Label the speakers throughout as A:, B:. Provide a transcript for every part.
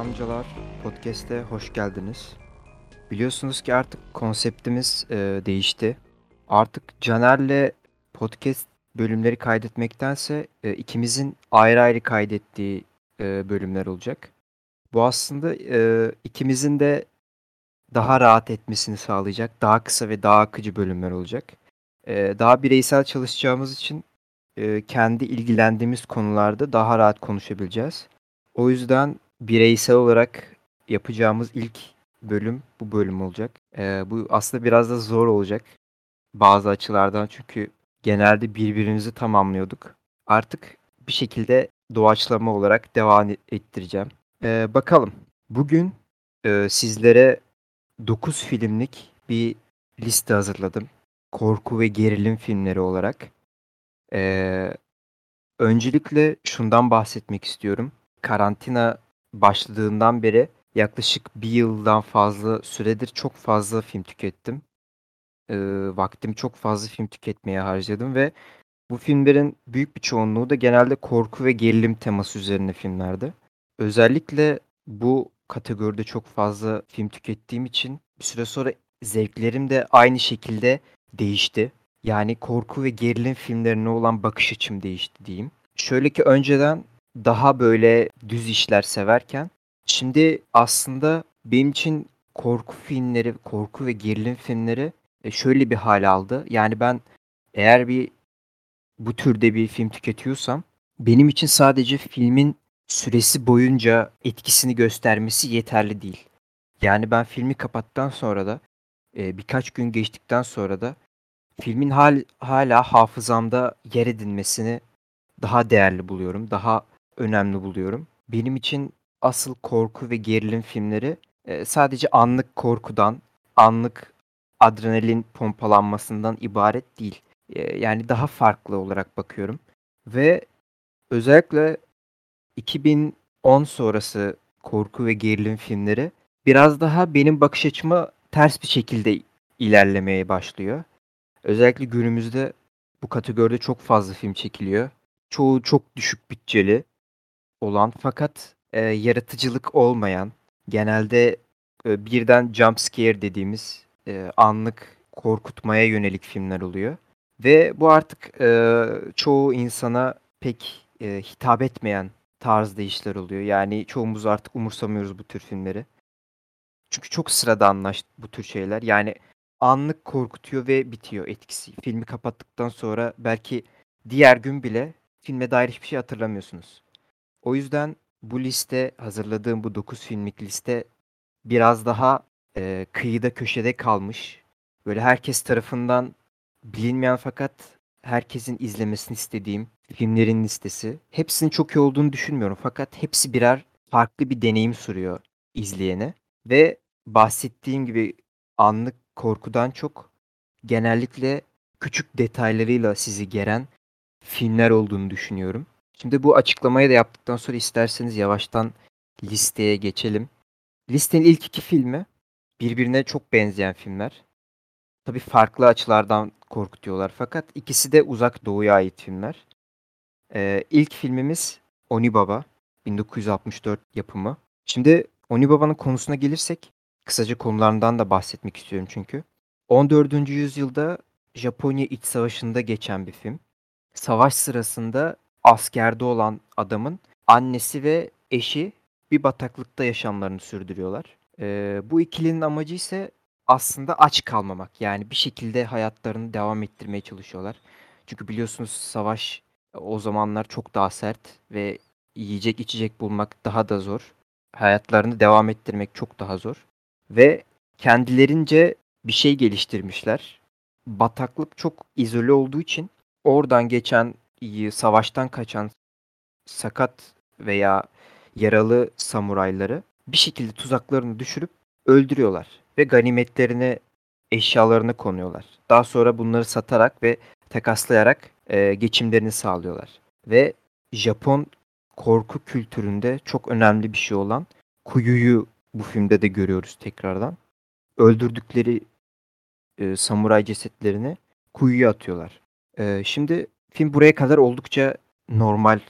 A: Amcalar Podcast'e hoş geldiniz. Biliyorsunuz ki artık konseptimiz e, değişti. Artık Caner'le podcast bölümleri kaydetmektense e, ikimizin ayrı ayrı kaydettiği e, bölümler olacak. Bu aslında e, ikimizin de daha rahat etmesini sağlayacak, daha kısa ve daha akıcı bölümler olacak. E, daha bireysel çalışacağımız için e, kendi ilgilendiğimiz konularda daha rahat konuşabileceğiz. O yüzden bireysel olarak yapacağımız ilk bölüm bu bölüm olacak. Ee, bu aslında biraz da zor olacak bazı açılardan çünkü genelde birbirimizi tamamlıyorduk. Artık bir şekilde doğaçlama olarak devam ettireceğim. Ee, bakalım. Bugün e, sizlere 9 filmlik bir liste hazırladım. Korku ve gerilim filmleri olarak. Ee, öncelikle şundan bahsetmek istiyorum. Karantina başladığından beri yaklaşık bir yıldan fazla süredir çok fazla film tükettim. Ee, vaktimi çok fazla film tüketmeye harcadım ve bu filmlerin büyük bir çoğunluğu da genelde korku ve gerilim teması üzerine filmlerdi. Özellikle bu kategoride çok fazla film tükettiğim için bir süre sonra zevklerim de aynı şekilde değişti. Yani korku ve gerilim filmlerine olan bakış açım değişti diyeyim. Şöyle ki önceden daha böyle düz işler severken şimdi aslında benim için korku filmleri, korku ve gerilim filmleri e, şöyle bir hal aldı. Yani ben eğer bir bu türde bir film tüketiyorsam benim için sadece filmin süresi boyunca etkisini göstermesi yeterli değil. Yani ben filmi kapattıktan sonra da e, birkaç gün geçtikten sonra da filmin hal, hala hafızamda yer edinmesini daha değerli buluyorum. Daha önemli buluyorum. Benim için asıl korku ve gerilim filmleri e, sadece anlık korkudan, anlık adrenalin pompalanmasından ibaret değil. E, yani daha farklı olarak bakıyorum. Ve özellikle 2010 sonrası korku ve gerilim filmleri biraz daha benim bakış açıma ters bir şekilde ilerlemeye başlıyor. Özellikle günümüzde bu kategoride çok fazla film çekiliyor. Çoğu çok düşük bütçeli olan fakat e, yaratıcılık olmayan, genelde e, birden jump scare dediğimiz e, anlık korkutmaya yönelik filmler oluyor. Ve bu artık e, çoğu insana pek e, hitap etmeyen tarzda işler oluyor. Yani çoğumuz artık umursamıyoruz bu tür filmleri. Çünkü çok sıradanlaştı bu tür şeyler. Yani anlık korkutuyor ve bitiyor etkisi. Filmi kapattıktan sonra belki diğer gün bile filme dair hiçbir şey hatırlamıyorsunuz. O yüzden bu liste, hazırladığım bu 9 filmlik liste biraz daha e, kıyıda köşede kalmış. Böyle herkes tarafından bilinmeyen fakat herkesin izlemesini istediğim filmlerin listesi. Hepsinin çok iyi olduğunu düşünmüyorum fakat hepsi birer farklı bir deneyim sunuyor izleyene. Ve bahsettiğim gibi anlık korkudan çok genellikle küçük detaylarıyla sizi geren filmler olduğunu düşünüyorum. Şimdi bu açıklamayı da yaptıktan sonra isterseniz yavaştan listeye geçelim. Listenin ilk iki filmi birbirine çok benzeyen filmler. Tabii farklı açılardan korkutuyorlar fakat ikisi de uzak doğuya ait filmler. Ee, ilk filmimiz Oni Baba 1964 yapımı. Şimdi Oni Baba'nın konusuna gelirsek kısaca konularından da bahsetmek istiyorum çünkü. 14. yüzyılda Japonya İç Savaşı'nda geçen bir film. Savaş sırasında askerde olan adamın annesi ve eşi bir bataklıkta yaşamlarını sürdürüyorlar. Ee, bu ikilinin amacı ise aslında aç kalmamak. Yani bir şekilde hayatlarını devam ettirmeye çalışıyorlar. Çünkü biliyorsunuz savaş o zamanlar çok daha sert ve yiyecek içecek bulmak daha da zor. Hayatlarını devam ettirmek çok daha zor. Ve kendilerince bir şey geliştirmişler. Bataklık çok izole olduğu için oradan geçen savaştan kaçan sakat veya yaralı samurayları bir şekilde tuzaklarını düşürüp öldürüyorlar ve ganimetlerini eşyalarını konuyorlar. Daha sonra bunları satarak ve takaslayarak e, geçimlerini sağlıyorlar. Ve Japon korku kültüründe çok önemli bir şey olan kuyuyu bu filmde de görüyoruz tekrardan. Öldürdükleri e, samuray cesetlerini kuyuya atıyorlar. E, şimdi film buraya kadar oldukça normal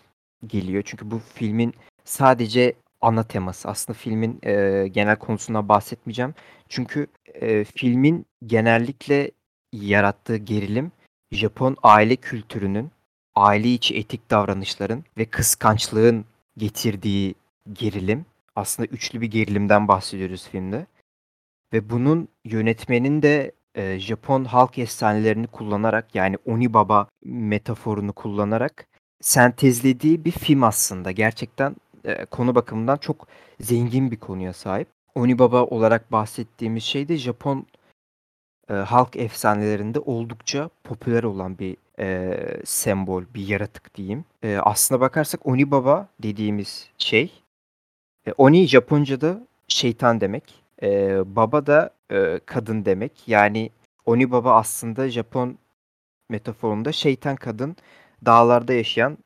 A: geliyor. Çünkü bu filmin sadece ana teması. Aslında filmin e, genel konusundan bahsetmeyeceğim. Çünkü e, filmin genellikle yarattığı gerilim Japon aile kültürünün, aile içi etik davranışların ve kıskançlığın getirdiği gerilim. Aslında üçlü bir gerilimden bahsediyoruz filmde. Ve bunun yönetmenin de e, Japon halk efsanelerini kullanarak yani Oni Baba metaforunu kullanarak sentezlediği bir film aslında. Gerçekten e, konu bakımından çok zengin bir konuya sahip. Oni Baba olarak bahsettiğimiz şey de Japon e, halk efsanelerinde oldukça popüler olan bir e, sembol, bir yaratık diyeyim. E, aslına bakarsak Oni Baba dediğimiz şey, e, Oni Japonca'da şeytan demek. E, baba da e, kadın demek. Yani Oni Baba aslında Japon metaforunda şeytan kadın, dağlarda yaşayan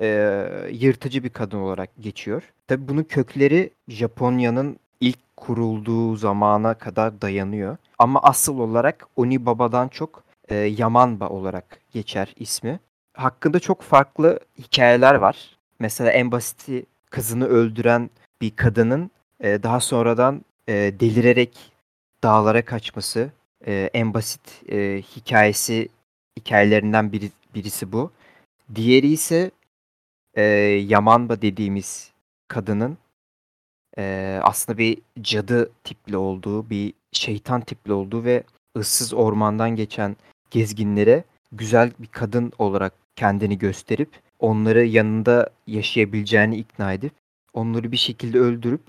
A: e, yırtıcı bir kadın olarak geçiyor. Tabi bunun kökleri Japonya'nın ilk kurulduğu zamana kadar dayanıyor. Ama asıl olarak Oni Baba'dan çok e, Yamanba olarak geçer ismi. Hakkında çok farklı hikayeler var. Mesela en basiti kızını öldüren bir kadının e, daha sonradan e, delirerek dağlara kaçması e, en basit e, hikayesi hikayelerinden biri, birisi bu. Diğeri ise e, Yamanba dediğimiz kadının e, aslında bir cadı tipli olduğu, bir şeytan tipli olduğu ve ıssız ormandan geçen gezginlere güzel bir kadın olarak kendini gösterip onları yanında yaşayabileceğini ikna edip onları bir şekilde öldürüp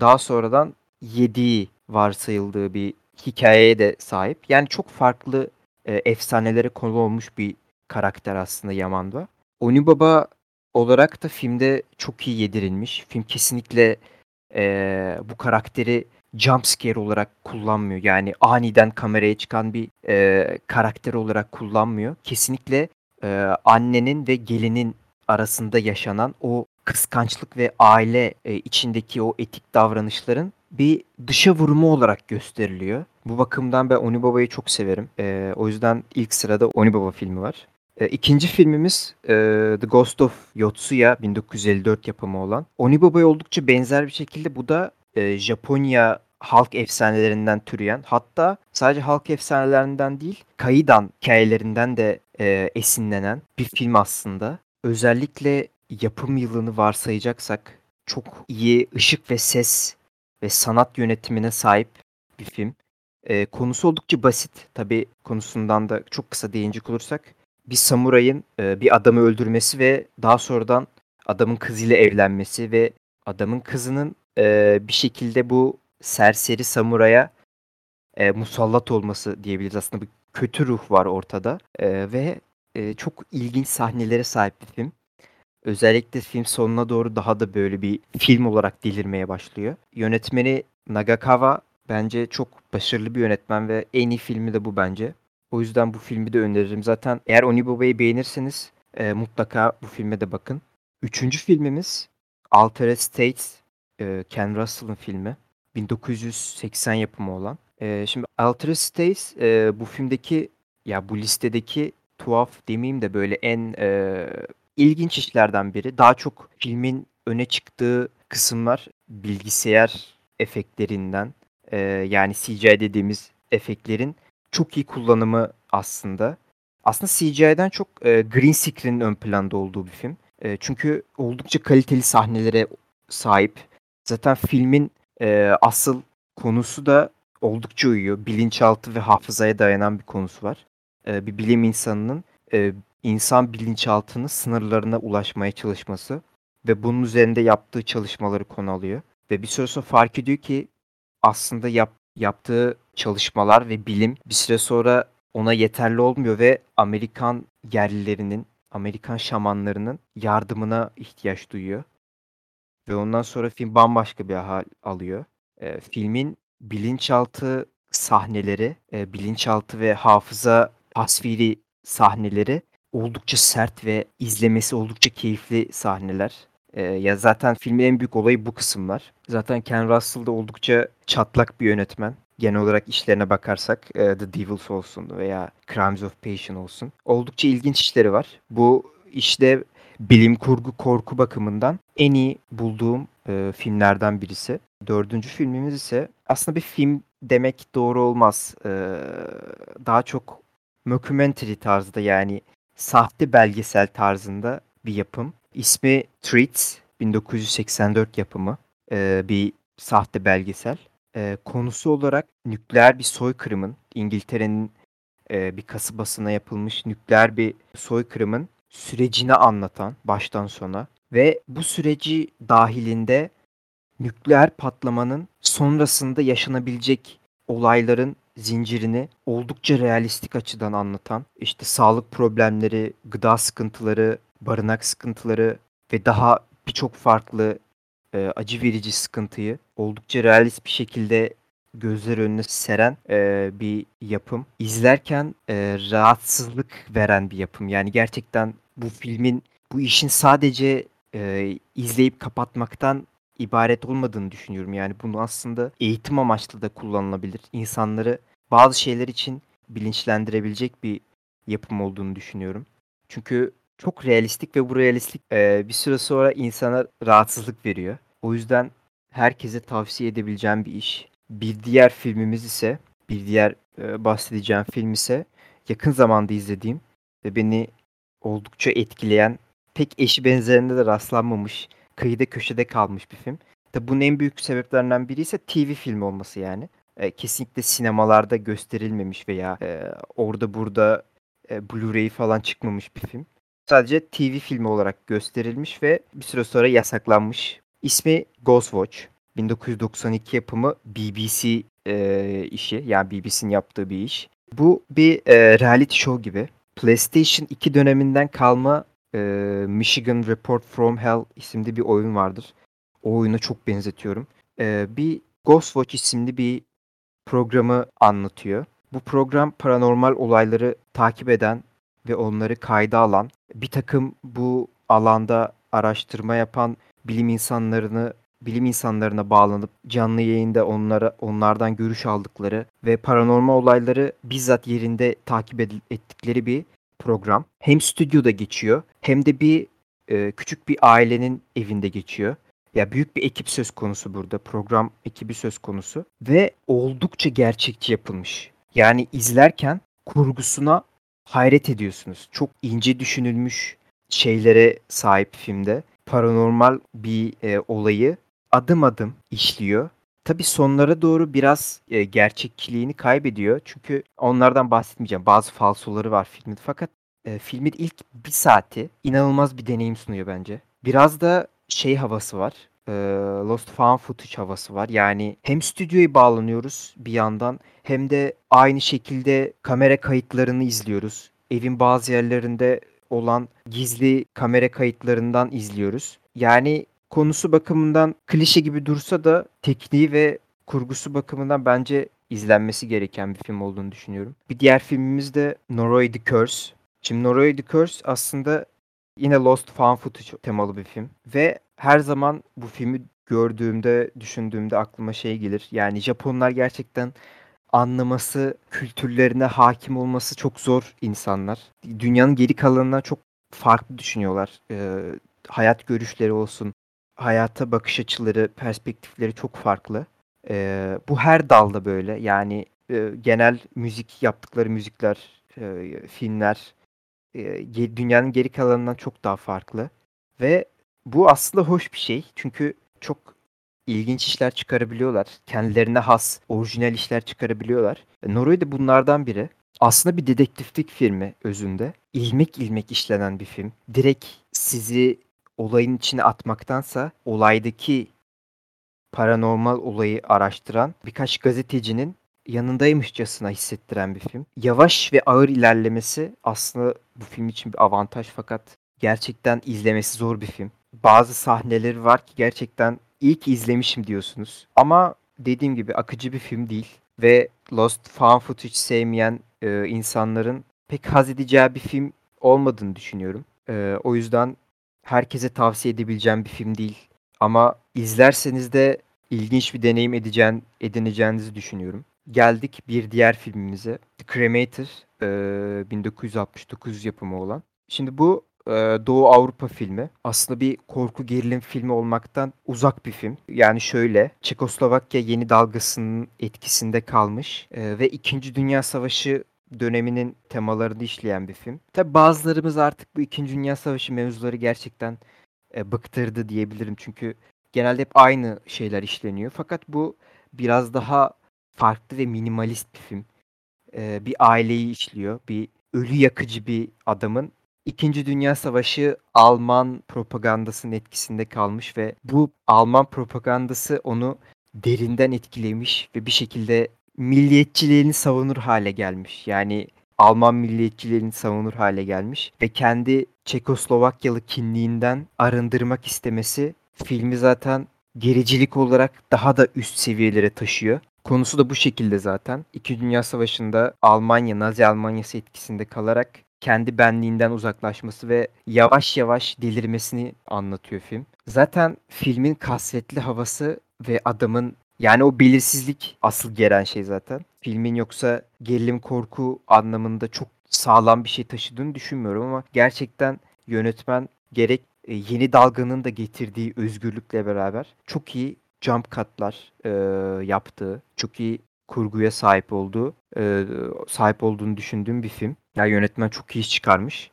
A: daha sonradan yediği varsayıldığı bir hikayeye de sahip. Yani çok farklı e, efsanelere konu olmuş bir karakter aslında Yaman'da. Oni Baba olarak da filmde çok iyi yedirilmiş. Film kesinlikle e, bu karakteri jumpscare olarak kullanmıyor. Yani aniden kameraya çıkan bir e, karakter olarak kullanmıyor. Kesinlikle e, annenin ve gelinin arasında yaşanan o kıskançlık ve aile e, içindeki o etik davranışların bir dışa vurumu olarak gösteriliyor. Bu bakımdan ben Oni Baba'yı çok severim. E, o yüzden ilk sırada Oni Baba filmi var. E, ikinci filmimiz e, The Ghost of Yotsuya 1954 yapımı olan. Oni Baba'ya oldukça benzer bir şekilde bu da e, Japonya halk efsanelerinden türeyen hatta sadece halk efsanelerinden değil Kaidan hikayelerinden de e, esinlenen bir film aslında. Özellikle yapım yılını varsayacaksak çok iyi ışık ve ses ve sanat yönetimine sahip bir film. E, konusu oldukça basit. Tabi konusundan da çok kısa değinecek olursak. Bir samurayın e, bir adamı öldürmesi ve daha sonradan adamın kızıyla evlenmesi ve adamın kızının e, bir şekilde bu serseri samuraya e, musallat olması diyebiliriz. Aslında bir kötü ruh var ortada e, ve e, çok ilginç sahnelere sahip bir film. Özellikle film sonuna doğru daha da böyle bir film olarak delirmeye başlıyor. Yönetmeni Nagakawa bence çok başarılı bir yönetmen ve en iyi filmi de bu bence. O yüzden bu filmi de öneririm. Zaten eğer Onibaba'yı beğenirseniz e, mutlaka bu filme de bakın. Üçüncü filmimiz Altered States, e, Ken Russell'ın filmi. 1980 yapımı olan. E, şimdi Altered States e, bu filmdeki ya bu listedeki tuhaf demeyeyim de böyle en e, ilginç işlerden biri. Daha çok filmin öne çıktığı kısımlar bilgisayar efektlerinden e, yani CGI dediğimiz efektlerin çok iyi kullanımı aslında. Aslında CGI'den çok e, green screen'in ön planda olduğu bir film. E, çünkü oldukça kaliteli sahnelere sahip. Zaten filmin e, asıl konusu da oldukça uyuyor. Bilinçaltı ve hafızaya dayanan bir konusu var. E, bir bilim insanının e, insan bilinçaltının sınırlarına ulaşmaya çalışması ve bunun üzerinde yaptığı çalışmaları konu alıyor. Ve bir süre sonra fark ediyor ki aslında yap, yaptığı çalışmalar ve bilim bir süre sonra ona yeterli olmuyor ve Amerikan yerlilerinin, Amerikan şamanlarının yardımına ihtiyaç duyuyor. Ve ondan sonra film bambaşka bir hal alıyor. E, filmin bilinçaltı sahneleri, e, bilinçaltı ve hafıza tasviri sahneleri oldukça sert ve izlemesi oldukça keyifli sahneler. Ee, ya zaten filmin en büyük olayı bu kısımlar. Zaten Ken Russell da oldukça çatlak bir yönetmen. Genel olarak işlerine bakarsak e, The Devils olsun veya Crimes of Passion olsun. Oldukça ilginç işleri var. Bu işte bilim kurgu korku bakımından en iyi bulduğum e, filmlerden birisi. Dördüncü filmimiz ise aslında bir film demek doğru olmaz. E, daha çok mockumentary tarzda yani sahte belgesel tarzında bir yapım. İsmi Treats, 1984 yapımı e, bir sahte belgesel. E, konusu olarak nükleer bir soykırımın, İngiltere'nin e, bir kasabasına yapılmış nükleer bir soykırımın sürecini anlatan baştan sona ve bu süreci dahilinde nükleer patlamanın sonrasında yaşanabilecek olayların zincirini oldukça realistik açıdan anlatan, işte sağlık problemleri, gıda sıkıntıları, barınak sıkıntıları ve daha birçok farklı e, acı verici sıkıntıyı oldukça realist bir şekilde gözler önüne seren e, bir yapım. İzlerken e, rahatsızlık veren bir yapım. Yani gerçekten bu filmin bu işin sadece e, izleyip kapatmaktan ibaret olmadığını düşünüyorum. Yani bunu aslında eğitim amaçlı da kullanılabilir. İnsanları bazı şeyler için bilinçlendirebilecek bir yapım olduğunu düşünüyorum. Çünkü çok realistik ve bu realistik e, bir süre sonra insana rahatsızlık veriyor. O yüzden herkese tavsiye edebileceğim bir iş. Bir diğer filmimiz ise, bir diğer e, bahsedeceğim film ise yakın zamanda izlediğim ve beni oldukça etkileyen, pek eşi benzerinde de rastlanmamış, kıyıda köşede kalmış bir film. Tabi bunun en büyük sebeplerinden biri ise TV filmi olması yani. E, kesinlikle sinemalarda gösterilmemiş veya e, orada burada e, Blu-ray falan çıkmamış bir film. Sadece TV filmi olarak gösterilmiş ve bir süre sonra yasaklanmış. İsmi Ghostwatch. 1992 yapımı BBC e, işi. Yani BBC'nin yaptığı bir iş. Bu bir e, reality show gibi. PlayStation 2 döneminden kalma e, Michigan Report from Hell isimli bir oyun vardır. O oyuna çok benzetiyorum. E, bir Ghostwatch isimli bir programı anlatıyor. Bu program paranormal olayları takip eden ve onları kayda alan, bir takım bu alanda araştırma yapan bilim insanlarını bilim insanlarına bağlanıp canlı yayında onlara onlardan görüş aldıkları ve paranormal olayları bizzat yerinde takip ettikleri bir program. Hem stüdyoda geçiyor hem de bir e, küçük bir ailenin evinde geçiyor. Ya büyük bir ekip söz konusu burada. Program ekibi söz konusu ve oldukça gerçekçi yapılmış. Yani izlerken kurgusuna hayret ediyorsunuz. Çok ince düşünülmüş şeylere sahip filmde. Paranormal bir e, olayı adım adım işliyor. Tabii sonlara doğru biraz e, gerçekçiliğini kaybediyor. Çünkü onlardan bahsetmeyeceğim. Bazı falsoları var filmin. Fakat e, filmin ilk bir saati inanılmaz bir deneyim sunuyor bence. Biraz da şey havası var. E, Lost Found Footage havası var. Yani hem stüdyoya bağlanıyoruz bir yandan hem de aynı şekilde kamera kayıtlarını izliyoruz. Evin bazı yerlerinde olan gizli kamera kayıtlarından izliyoruz. Yani konusu bakımından klişe gibi dursa da tekniği ve kurgusu bakımından bence izlenmesi gereken bir film olduğunu düşünüyorum. Bir diğer filmimiz de Noroi the Curse. Şimdi Noroi the Curse aslında yine Lost Found Footage temalı bir film. Ve her zaman bu filmi gördüğümde, düşündüğümde aklıma şey gelir. Yani Japonlar gerçekten anlaması, kültürlerine hakim olması çok zor insanlar. Dünyanın geri kalanına çok farklı düşünüyorlar. Ee, hayat görüşleri olsun, hayata bakış açıları, perspektifleri çok farklı. Ee, bu her dalda böyle. Yani e, genel müzik yaptıkları müzikler, e, filmler e, dünyanın geri kalanından çok daha farklı. Ve bu aslında hoş bir şey. Çünkü çok ilginç işler çıkarabiliyorlar. Kendilerine has, orijinal işler çıkarabiliyorlar. Norway de bunlardan biri. Aslında bir dedektiflik filmi özünde. İlmek ilmek işlenen bir film. Direkt sizi olayın içine atmaktansa olaydaki paranormal olayı araştıran birkaç gazetecinin yanındaymışçasına hissettiren bir film. Yavaş ve ağır ilerlemesi aslında bu film için bir avantaj fakat gerçekten izlemesi zor bir film. Bazı sahneleri var ki gerçekten ilk izlemişim diyorsunuz. Ama dediğim gibi akıcı bir film değil ve Lost Found Footage sevmeyen e, insanların pek haz edeceği bir film olmadığını düşünüyorum. E, o yüzden herkese tavsiye edebileceğim bir film değil. Ama izlerseniz de ilginç bir deneyim edeceğin, edineceğinizi düşünüyorum. Geldik bir diğer filmimize. The Cremator, e, 1969 yapımı olan. Şimdi bu e, Doğu Avrupa filmi. Aslında bir korku gerilim filmi olmaktan uzak bir film. Yani şöyle, Çekoslovakya yeni dalgasının etkisinde kalmış e, ve 2. Dünya Savaşı döneminin temalarını işleyen bir film. Tabi bazılarımız artık bu 2. Dünya Savaşı mevzuları gerçekten e, bıktırdı diyebilirim. Çünkü genelde hep aynı şeyler işleniyor. Fakat bu biraz daha farklı ve minimalist bir film. E, bir aileyi işliyor. Bir ölü yakıcı bir adamın İkinci Dünya Savaşı Alman propagandasının etkisinde kalmış ve bu Alman propagandası onu derinden etkilemiş ve bir şekilde milliyetçiliğini savunur hale gelmiş. Yani Alman milliyetçiliğini savunur hale gelmiş ve kendi Çekoslovakyalı kimliğinden arındırmak istemesi filmi zaten gericilik olarak daha da üst seviyelere taşıyor. Konusu da bu şekilde zaten. İki Dünya Savaşı'nda Almanya, Nazi Almanyası etkisinde kalarak kendi benliğinden uzaklaşması ve yavaş yavaş delirmesini anlatıyor film. Zaten filmin kasvetli havası ve adamın yani o belirsizlik asıl gelen şey zaten. Filmin yoksa gerilim korku anlamında çok sağlam bir şey taşıdığını düşünmüyorum ama gerçekten yönetmen gerek e, yeni dalganın da getirdiği özgürlükle beraber çok iyi jump cut'lar e, yaptığı, çok iyi kurguya sahip olduğu, e, sahip olduğunu düşündüğüm bir film. Ya yönetmen çok iyi çıkarmış.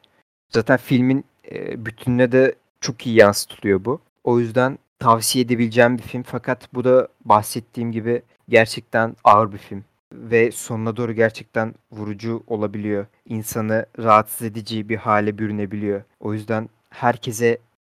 A: Zaten filmin e, bütününe de çok iyi yansıtılıyor bu. O yüzden tavsiye edebileceğim bir film fakat bu da bahsettiğim gibi gerçekten ağır bir film ve sonuna doğru gerçekten vurucu olabiliyor. İnsanı rahatsız edici bir hale bürünebiliyor. O yüzden herkese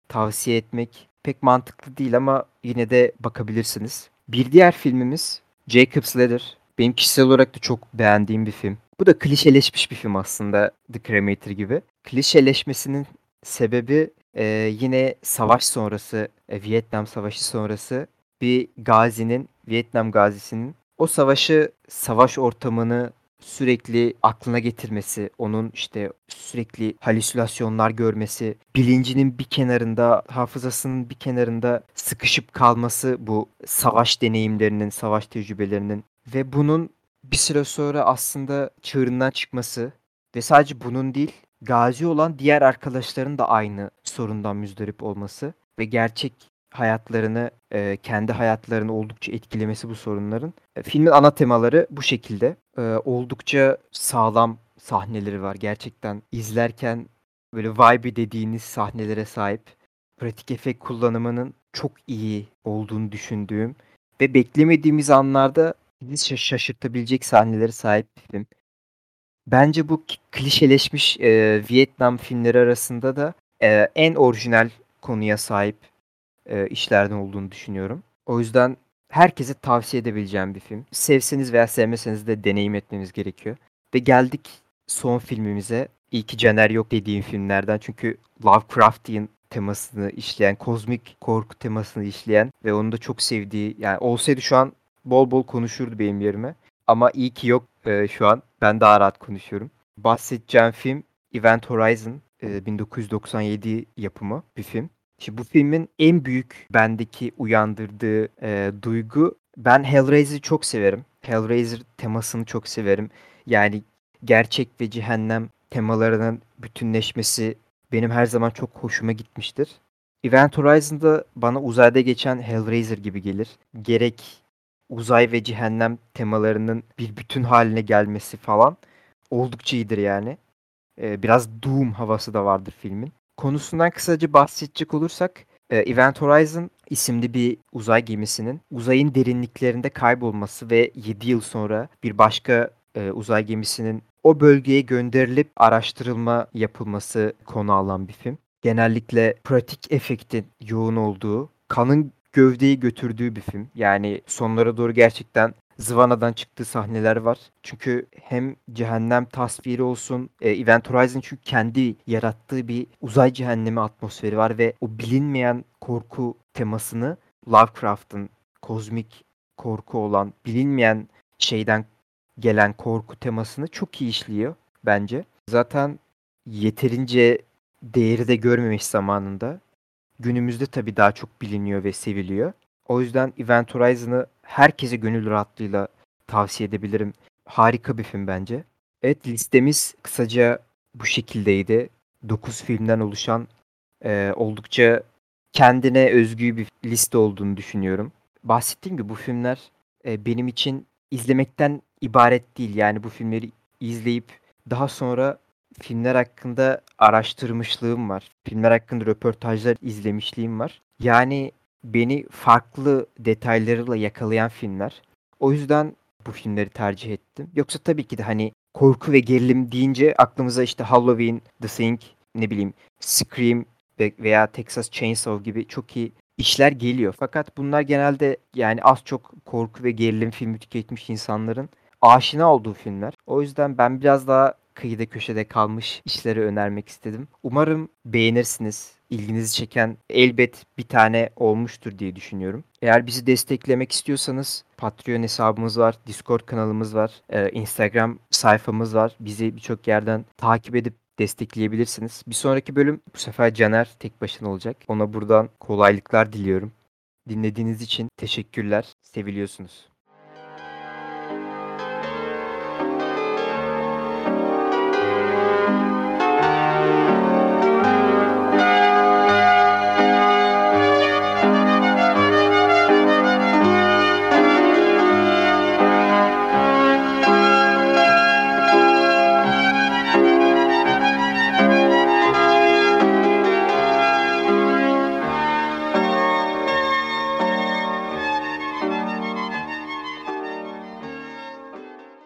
A: tavsiye etmek pek mantıklı değil ama yine de bakabilirsiniz. Bir diğer filmimiz Jacob's Ladder. Benim kişisel olarak da çok beğendiğim bir film. Bu da klişeleşmiş bir film aslında The Cremator gibi. Klişeleşmesinin sebebi e, yine savaş sonrası, e, Vietnam Savaşı sonrası bir gazinin, Vietnam gazisinin o savaşı, savaş ortamını sürekli aklına getirmesi, onun işte sürekli halüsinasyonlar görmesi, bilincinin bir kenarında, hafızasının bir kenarında sıkışıp kalması bu savaş deneyimlerinin, savaş tecrübelerinin ve bunun bir süre sonra aslında çığırından çıkması ve sadece bunun değil, gazi olan diğer arkadaşların da aynı sorundan müzdarip olması ve gerçek hayatlarını, e, kendi hayatlarını oldukça etkilemesi bu sorunların. E, filmin ana temaları bu şekilde. E, oldukça sağlam sahneleri var. Gerçekten izlerken böyle vibe dediğiniz sahnelere sahip. Pratik efekt kullanımının çok iyi olduğunu düşündüğüm ve beklemediğimiz anlarda bizi şaşırtabilecek sahneleri sahip bir film. Bence bu klişeleşmiş e, Vietnam filmleri arasında da e, en orijinal konuya sahip e, işlerden olduğunu düşünüyorum. O yüzden herkese tavsiye edebileceğim bir film. Sevseniz veya sevmeseniz de deneyim etmeniz gerekiyor. Ve geldik son filmimize. İyi ki Caner yok dediğim filmlerden. Çünkü Lovecraftian temasını işleyen, kozmik korku temasını işleyen ve onu da çok sevdiği, yani olsaydı şu an bol bol konuşurdu benim yerime. Ama iyi ki yok e, şu an. Ben daha rahat konuşuyorum. Bahsedeceğim film Event Horizon. E, 1997 yapımı bir film. Şimdi bu filmin en büyük bendeki uyandırdığı e, duygu ben Hellraiser'ı çok severim. Hellraiser temasını çok severim. Yani gerçek ve cehennem temalarının bütünleşmesi benim her zaman çok hoşuma gitmiştir. Event Horizon'da bana uzayda geçen Hellraiser gibi gelir. Gerek uzay ve cehennem temalarının bir bütün haline gelmesi falan oldukça iyidir yani. Ee, biraz Doom havası da vardır filmin. Konusundan kısaca bahsedecek olursak e, Event Horizon isimli bir uzay gemisinin uzayın derinliklerinde kaybolması ve 7 yıl sonra bir başka e, uzay gemisinin o bölgeye gönderilip araştırılma yapılması konu alan bir film. Genellikle pratik efektin yoğun olduğu, kanın gövdeyi götürdüğü bir film. Yani sonlara doğru gerçekten zıvanadan çıktığı sahneler var. Çünkü hem cehennem tasviri olsun, e, Event Horizon çünkü kendi yarattığı bir uzay cehennemi atmosferi var ve o bilinmeyen korku temasını Lovecraft'ın kozmik korku olan bilinmeyen şeyden gelen korku temasını çok iyi işliyor bence. Zaten yeterince değeri de görmemiş zamanında. Günümüzde tabii daha çok biliniyor ve seviliyor. O yüzden Event Horizon'ı herkese gönül rahatlığıyla tavsiye edebilirim. Harika bir film bence. Evet listemiz kısaca bu şekildeydi. 9 filmden oluşan e, oldukça kendine özgü bir liste olduğunu düşünüyorum. Bahsettiğim gibi bu filmler e, benim için izlemekten ibaret değil. Yani bu filmleri izleyip daha sonra filmler hakkında araştırmışlığım var. Filmler hakkında röportajlar izlemişliğim var. Yani beni farklı detaylarıyla yakalayan filmler. O yüzden bu filmleri tercih ettim. Yoksa tabii ki de hani korku ve gerilim deyince aklımıza işte Halloween, The Thing, ne bileyim Scream veya Texas Chainsaw gibi çok iyi işler geliyor. Fakat bunlar genelde yani az çok korku ve gerilim filmi tüketmiş insanların aşina olduğu filmler. O yüzden ben biraz daha kıyıda köşede kalmış işleri önermek istedim. Umarım beğenirsiniz. İlginizi çeken elbet bir tane olmuştur diye düşünüyorum. Eğer bizi desteklemek istiyorsanız Patreon hesabımız var, Discord kanalımız var, e, Instagram sayfamız var. Bizi birçok yerden takip edip destekleyebilirsiniz. Bir sonraki bölüm bu sefer Caner tek başına olacak. Ona buradan kolaylıklar diliyorum. Dinlediğiniz için teşekkürler. Seviliyorsunuz.